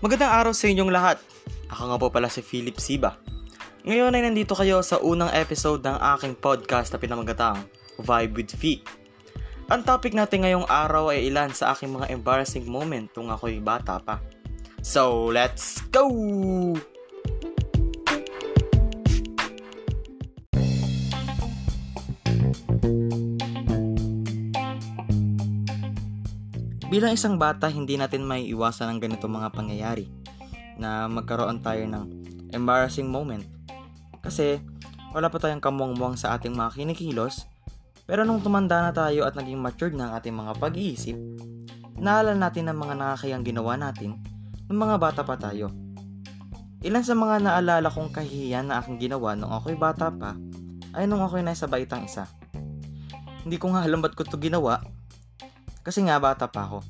Magandang araw sa inyong lahat. Ako nga po pala si Philip Siba. Ngayon ay nandito kayo sa unang episode ng aking podcast na pinamagatang Vibe with Fee. Ang topic natin ngayong araw ay ilan sa aking mga embarrassing moment tung ako'y bata pa. So, let's go! Bilang isang bata, hindi natin may iwasan ang ganito mga pangyayari na magkaroon tayo ng embarrassing moment. Kasi wala pa tayong kamuang sa ating mga kinikilos, pero nung tumanda na tayo at naging matured na ang ating mga pag-iisip, naalala natin ang mga nakakayang ginawa natin nung mga bata pa tayo. Ilan sa mga naalala kong kahihiyan na aking ginawa nung ako'y bata pa ay nung ako'y nasa baitang isa. Hindi ko nga alam ba't ko to ginawa kasi nga bata pa ako.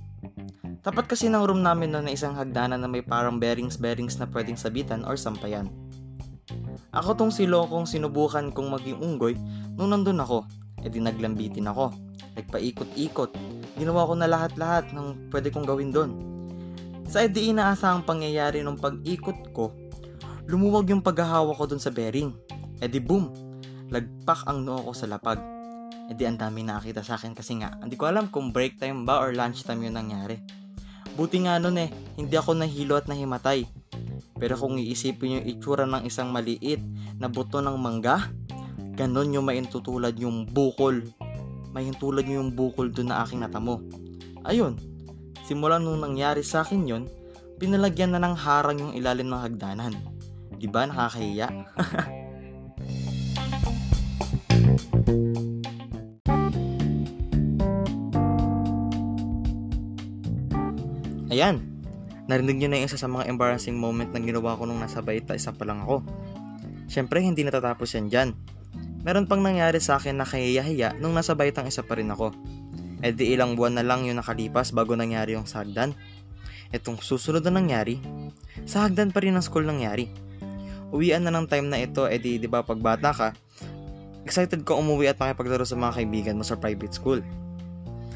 Tapat kasi ng room namin noon na isang hagdanan na may parang bearings-bearings na pwedeng sabitan or sampayan. Ako tong si Lokong sinubukan kong maging unggoy nung nandun ako. E di naglambitin ako. Nagpaikot-ikot. Ginawa ko na lahat-lahat ng pwede kong gawin doon. Sa edi inaasahang pangyayari nung pag-ikot ko, lumuwag yung paghahawa ko doon sa bearing. E di boom! Lagpak ang noo ko sa lapag eh di ang dami nakakita sa akin kasi nga, hindi ko alam kung break time ba or lunch time yung nangyari. Buti nga nun eh, hindi ako nahilo at nahimatay. Pero kung iisipin yung itsura ng isang maliit na buto ng mangga, ganon yung maintutulad yung bukol. Maintulad yung bukol doon na aking natamo. Ayun, simula nung nangyari sa akin yon, pinalagyan na ng harang yung ilalim ng hagdanan. Di ba nakakahiya? Ayan, narinig nyo na yung isa sa mga embarrassing moment na ginawa ko nung nasa baita, isa pa lang ako. Siyempre, hindi natatapos yan dyan. Meron pang nangyari sa akin na kahiya-hiya nung nasa baitang isa pa rin ako. E di ilang buwan na lang yung nakalipas bago nangyari yung sa hagdan. Itong susunod na nangyari, sa hagdan pa rin ng school nangyari. Uwian na ng time na ito, edi di ba pag bata ka, excited ka umuwi at makipaglaro sa mga kaibigan mo sa private school.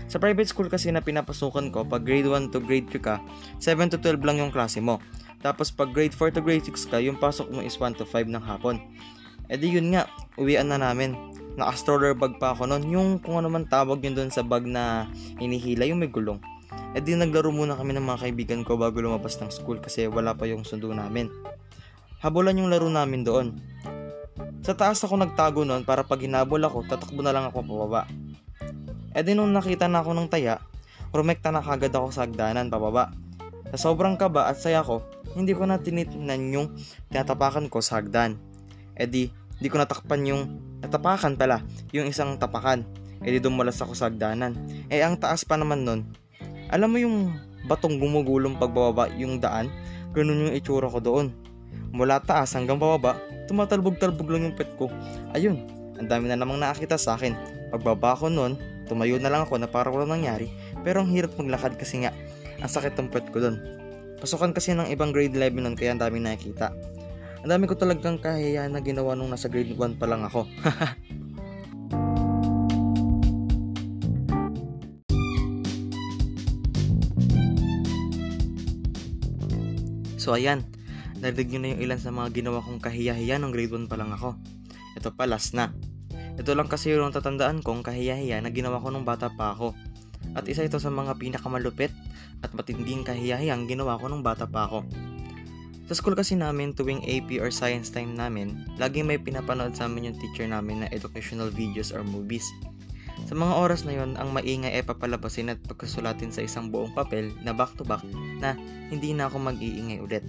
Sa private school kasi na pinapasukan ko, pag grade 1 to grade 3 ka, 7 to 12 lang yung klase mo. Tapos pag grade 4 to grade 6 ka, yung pasok mo is 1 to 5 ng hapon. E di yun nga, uwian na namin. Naka-stroller bag pa ako noon, yung kung ano man tawag yun doon sa bag na inihila, yung may gulong. E di naglaro muna kami ng mga kaibigan ko bago lumabas ng school kasi wala pa yung sundo namin. Habulan yung laro namin doon. Sa taas ako nagtago noon para pag hinabol ako, tatakbo na lang ako pababa. E di nung nakita na ako ng taya, rumekta na kagad ako sa hagdanan pababa. Sa sobrang kaba at saya ko, hindi ko na tinitnan yung tinatapakan ko sa hagdan. E di, di ko natakpan yung natapakan pala, yung isang tapakan. E di dumulas ako sa hagdanan. Eh ang taas pa naman nun. Alam mo yung batong gumugulong pagbababa yung daan? Ganun yung itsura ko doon. Mula taas hanggang bababa, tumatalbog-talbog lang yung pet ko. Ayun, ang dami na namang nakakita sa akin. Pagbaba ko noon, Tumayo na lang ako na para walang nangyari pero ang hirap maglakad kasi nga ang sakit ng puwet ko doon. Pasukan kasi ng ibang grade 11 nun kaya ang dami nakikita. Ang dami ko talagang kahiya na ginawa nung nasa grade 1 pa lang ako. so ayan, narinig nyo na yung ilan sa mga ginawa kong kahiya-hiya nung grade 1 pa lang ako. Ito pa last na. Ito lang kasi yung tatandaan kong kahiya-hiya na ginawa ko nung bata pa ako. At isa ito sa mga pinakamalupit at matinding kahiyahiyang ginawa ko nung bata pa ako. Sa school kasi namin tuwing AP or science time namin, laging may pinapanood sa amin yung teacher namin na educational videos or movies. Sa mga oras na yon, ang maingay ay papalabasin at pagkasulatin sa isang buong papel na back to back na hindi na ako mag-iingay ulit.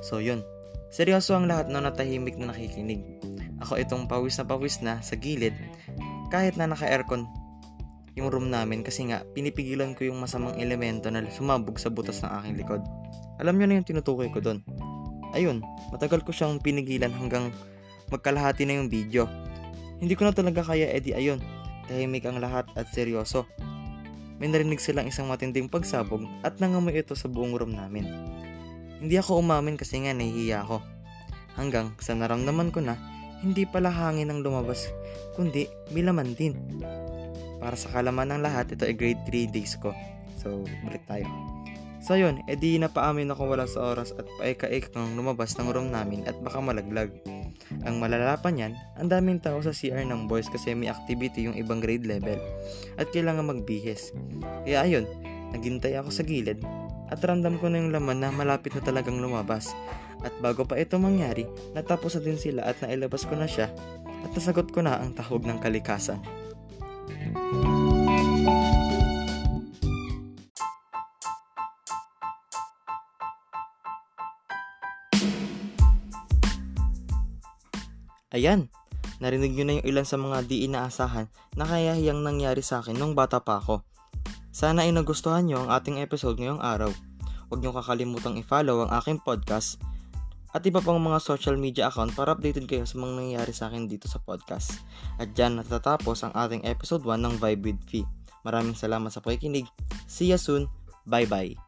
So yun, seryoso ang lahat na natahimik na nakikinig. Ako itong pawis na pawis na sa gilid kahit na naka-aircon yung room namin kasi nga pinipigilan ko yung masamang elemento na sumabog sa butas ng aking likod. Alam nyo na yung tinutukoy ko doon. Ayun, matagal ko siyang pinigilan hanggang magkalahati na yung video. Hindi ko na talaga kaya edi ayun, tahimik ang lahat at seryoso. May narinig silang isang matinding pagsabog at nangamoy ito sa buong room namin. Hindi ako umamin kasi nga nahihiya ako. Hanggang sa naramdaman ko na hindi pala hangin ang lumabas, kundi bilaman din. Para sa kalaman ng lahat, ito ay grade 3 days ko. So, balik tayo. So yun, edi napaamin ako wala sa oras at paika-ikang lumabas ng room namin at baka malaglag. Ang malala pa niyan, ang daming tao sa CR ng boys kasi may activity yung ibang grade level at kailangan magbihis. Kaya ayun, naghintay ako sa gilid at ramdam ko na yung laman na malapit na talagang lumabas. At bago pa ito mangyari, natapos na din sila at nailabas ko na siya at nasagot ko na ang tahog ng kalikasan. Ayan, narinig nyo na yung ilan sa mga di inaasahan na kayahiyang nangyari sa akin nung bata pa ako. Sana ay nagustuhan nyo ang ating episode ngayong araw. Huwag nyo kakalimutang i-follow ang aking podcast at iba pang mga social media account para updated kayo sa mga nangyayari sa akin dito sa podcast. At dyan natatapos ang ating episode 1 ng Vibe with Fee. Maraming salamat sa pakikinig. See you soon. Bye-bye.